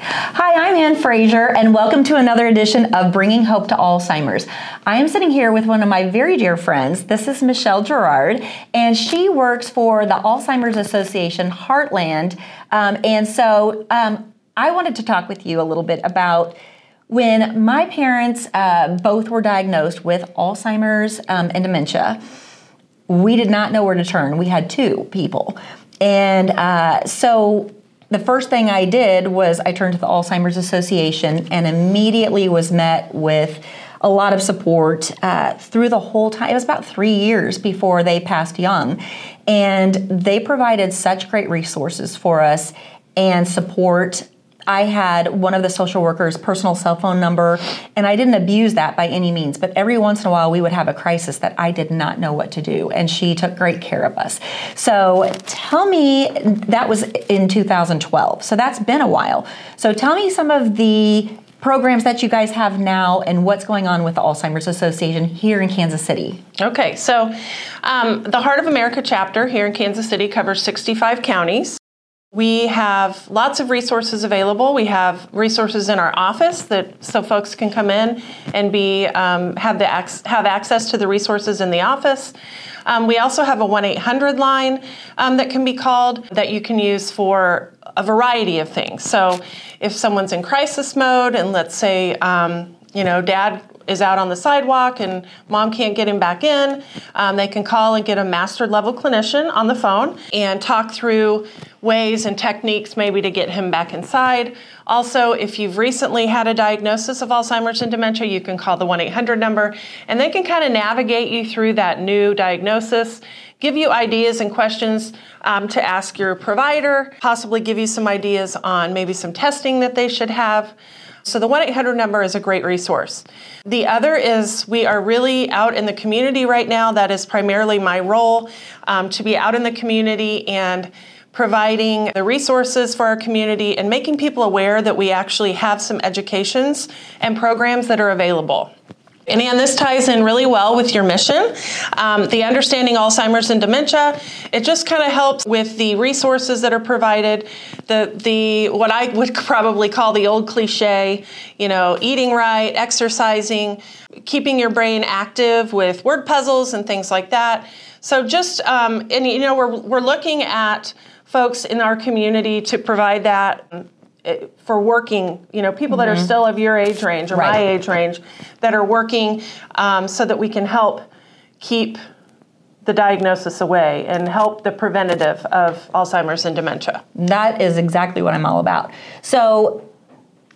Hi, I'm Anne Fraser, and welcome to another edition of Bringing Hope to Alzheimer's. I am sitting here with one of my very dear friends. This is Michelle Garrard, and she works for the Alzheimer's Association Heartland. Um, and so um, I wanted to talk with you a little bit about when my parents uh, both were diagnosed with Alzheimer's um, and dementia. We did not know where to turn. We had two people. And uh, so the first thing I did was I turned to the Alzheimer's Association and immediately was met with a lot of support uh, through the whole time. It was about three years before they passed young. And they provided such great resources for us and support I had one of the social workers' personal cell phone number, and I didn't abuse that by any means. But every once in a while, we would have a crisis that I did not know what to do, and she took great care of us. So tell me, that was in 2012. So that's been a while. So tell me some of the programs that you guys have now and what's going on with the Alzheimer's Association here in Kansas City. Okay, so um, the Heart of America chapter here in Kansas City covers 65 counties. We have lots of resources available. We have resources in our office that so folks can come in and be um, have the have access to the resources in the office. Um, we also have a one eight hundred line um, that can be called that you can use for a variety of things. So if someone's in crisis mode and let's say um, you know dad is out on the sidewalk and mom can't get him back in, um, they can call and get a master level clinician on the phone and talk through ways and techniques maybe to get him back inside. Also, if you've recently had a diagnosis of Alzheimer's and dementia, you can call the 1 800 number and they can kind of navigate you through that new diagnosis. Give you ideas and questions um, to ask your provider, possibly give you some ideas on maybe some testing that they should have. So the 1 800 number is a great resource. The other is we are really out in the community right now. That is primarily my role um, to be out in the community and providing the resources for our community and making people aware that we actually have some educations and programs that are available. And Anne, this ties in really well with your mission, um, the understanding Alzheimer's and dementia. It just kind of helps with the resources that are provided, the the what I would probably call the old cliche, you know, eating right, exercising, keeping your brain active with word puzzles and things like that. So just um, and you know we're we're looking at folks in our community to provide that uh, for working, you know, people mm-hmm. that are mm-hmm. still of your age range or right. my age range that are working um, so that we can help keep the diagnosis away and help the preventative of Alzheimer's and dementia. That is exactly what I'm all about. So,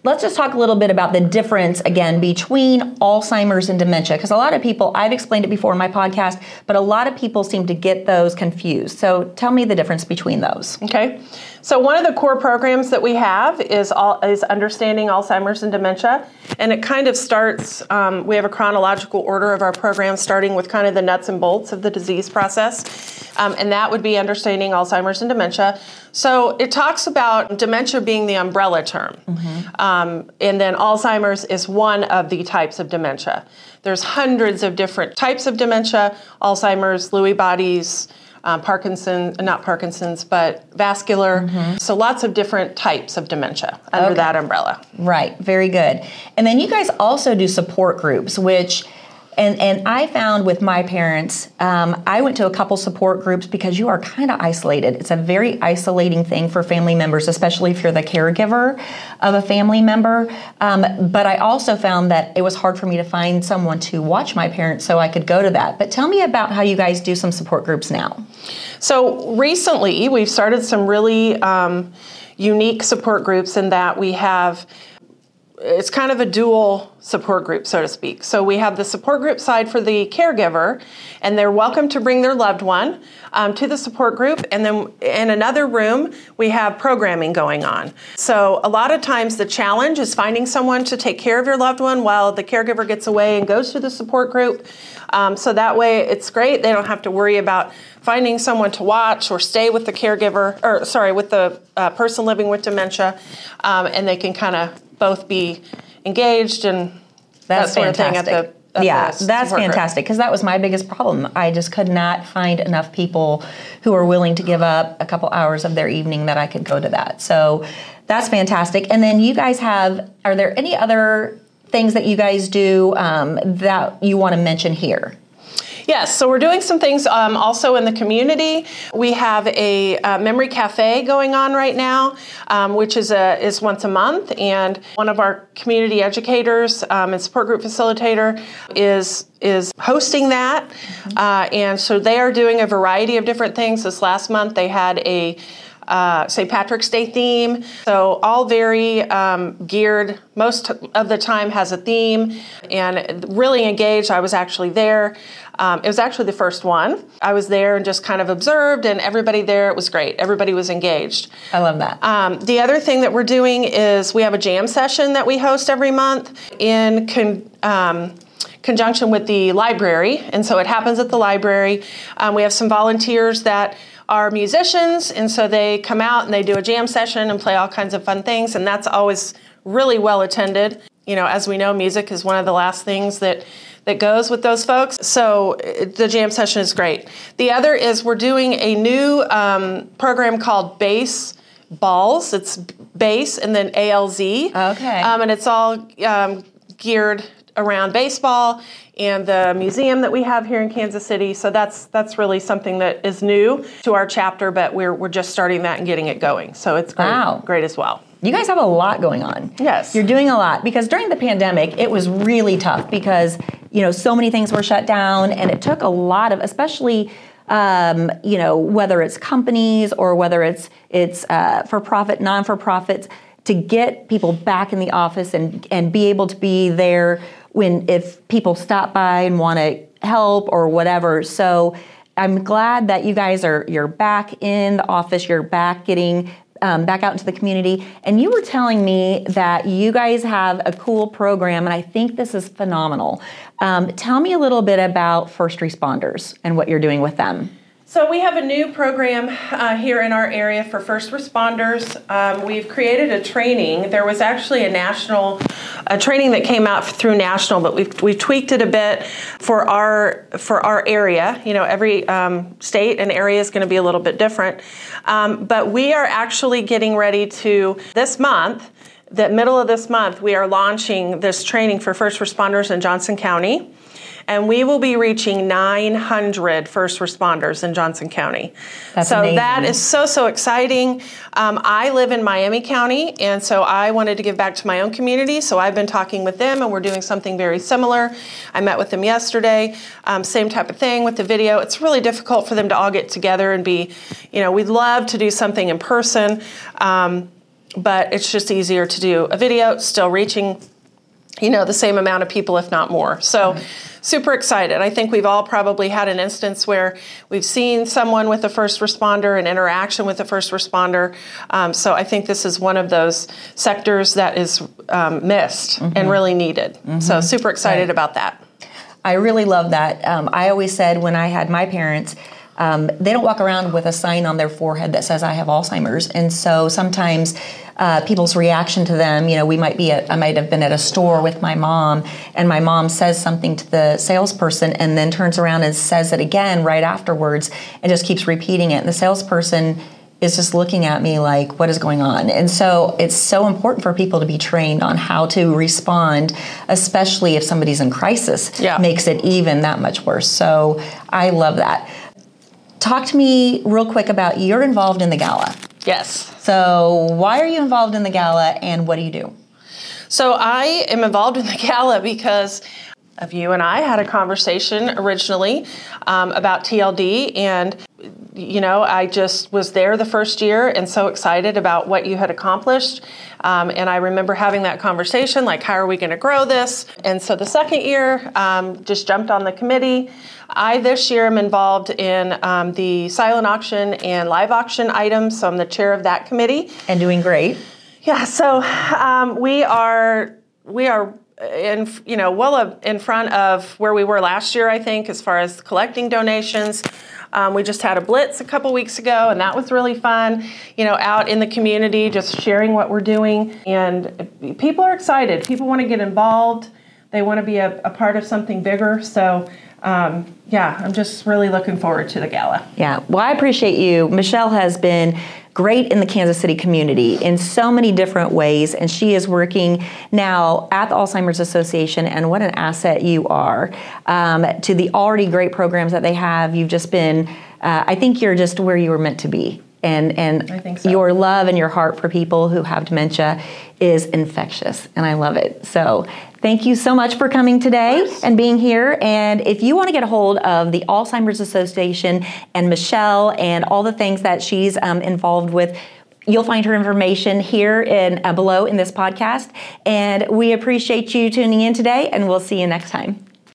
let's just talk a little bit about the difference again between Alzheimer's and dementia because a lot of people I've explained it before in my podcast but a lot of people seem to get those confused. So tell me the difference between those. Okay so one of the core programs that we have is all, is understanding Alzheimer's and dementia, and it kind of starts. Um, we have a chronological order of our program, starting with kind of the nuts and bolts of the disease process, um, and that would be understanding Alzheimer's and dementia. So it talks about dementia being the umbrella term, mm-hmm. um, and then Alzheimer's is one of the types of dementia. There's hundreds of different types of dementia: Alzheimer's, Lewy bodies um, Parkinson, not Parkinson's, but vascular. Mm-hmm. So lots of different types of dementia under okay. that umbrella. Right, very good. And then you guys also do support groups, which and and I found with my parents, um, I went to a couple support groups because you are kind of isolated. It's a very isolating thing for family members, especially if you're the caregiver of a family member. Um, but I also found that it was hard for me to find someone to watch my parents, so I could go to that. But tell me about how you guys do some support groups now. So recently, we've started some really um, unique support groups in that we have it's kind of a dual support group, so to speak. So we have the support group side for the caregiver, and they're welcome to bring their loved one um, to the support group. And then in another room, we have programming going on. So a lot of times the challenge is finding someone to take care of your loved one while the caregiver gets away and goes to the support group. Um, so that way it's great. They don't have to worry about finding someone to watch or stay with the caregiver, or sorry, with the uh, person living with dementia, um, and they can kind of both be engaged and that's that sort fantastic. of thing at the yeah, that's fantastic because that was my biggest problem. I just could not find enough people who were willing to give up a couple hours of their evening that I could go to that. So That's fantastic. And then you guys have, are there any other things that you guys do um, that you want to mention here? Yes, so we're doing some things um, also in the community. We have a, a memory cafe going on right now, um, which is a is once a month, and one of our community educators um, and support group facilitator is is hosting that, mm-hmm. uh, and so they are doing a variety of different things. This last month, they had a uh, St. Patrick's Day theme. So, all very um, geared, most of the time has a theme and really engaged. I was actually there. Um, it was actually the first one. I was there and just kind of observed, and everybody there, it was great. Everybody was engaged. I love that. Um, the other thing that we're doing is we have a jam session that we host every month in con- um, conjunction with the library, and so it happens at the library. Um, we have some volunteers that are musicians, and so they come out and they do a jam session and play all kinds of fun things, and that's always really well attended. You know, as we know, music is one of the last things that that goes with those folks. So the jam session is great. The other is we're doing a new um, program called Base Balls. It's base and then ALZ. Okay. Um, and it's all um, geared around baseball and the museum that we have here in Kansas City. So that's that's really something that is new to our chapter, but we're we're just starting that and getting it going. So it's great, wow. great as well. You guys have a lot going on. Yes. You're doing a lot because during the pandemic, it was really tough because, you know, so many things were shut down and it took a lot of, especially, um, you know, whether it's companies or whether it's, it's uh, for profit, non for profits, to get people back in the office and, and be able to be there when, if people stop by and want to help or whatever. So, I'm glad that you guys are you're back in the office. You're back getting um, back out into the community. And you were telling me that you guys have a cool program, and I think this is phenomenal. Um, tell me a little bit about first responders and what you're doing with them. So, we have a new program uh, here in our area for first responders. Um, we've created a training. There was actually a national a training that came out through national, but we've, we tweaked it a bit for our for our area. You know, every um, state and area is going to be a little bit different. Um, but we are actually getting ready to this month. The middle of this month, we are launching this training for first responders in Johnson County and we will be reaching 900 first responders in Johnson County. That's so amazing. that is so so exciting. Um, I live in Miami County, and so I wanted to give back to my own community. So I've been talking with them, and we're doing something very similar. I met with them yesterday. Um, same type of thing with the video. It's really difficult for them to all get together and be, you know, we'd love to do something in person. Um, but it's just easier to do a video, still reaching you know the same amount of people if not more so. Super excited i think we've all probably had an instance where we've seen someone with a first responder an interaction with a first responder um, so i think this is one of those sectors that is um, missed mm-hmm. and really needed mm-hmm. so super excited right. about that i really love that um, i always said when i had my parents um, they don't walk around with a sign on their forehead that says I have Alzheimer's, and so sometimes uh, people's reaction to them. You know, we might be at, I might have been at a store with my mom, and my mom says something to the salesperson, and then turns around and says it again right afterwards, and just keeps repeating it. And the salesperson is just looking at me like, what is going on? And so it's so important for people to be trained on how to respond, especially if somebody's in crisis, yeah. makes it even that much worse. So I love that. Talk to me real quick about you're involved in the gala. Yes. So, why are you involved in the gala and what do you do? So, I am involved in the gala because of you and I had a conversation originally um, about TLD, and you know, I just was there the first year and so excited about what you had accomplished. Um, and I remember having that conversation like, how are we going to grow this? And so the second year, um, just jumped on the committee. I this year am involved in um, the silent auction and live auction items, so I'm the chair of that committee. And doing great. Yeah, so um, we are we are in you know well in front of where we were last year, I think, as far as collecting donations. Um, we just had a blitz a couple weeks ago, and that was really fun. You know, out in the community, just sharing what we're doing, and people are excited. People want to get involved. They want to be a, a part of something bigger. So um, yeah, I'm just really looking forward to the gala. Yeah, well, I appreciate you. Michelle has been great in the Kansas City community in so many different ways. And she is working now at the Alzheimer's Association, and what an asset you are um, to the already great programs that they have. You've just been, uh, I think you're just where you were meant to be. And, and so. your love and your heart for people who have dementia is infectious, and I love it. So, thank you so much for coming today and being here. And if you want to get a hold of the Alzheimer's Association and Michelle and all the things that she's um, involved with, You'll find her information here in uh, below in this podcast. And we appreciate you tuning in today, and we'll see you next time.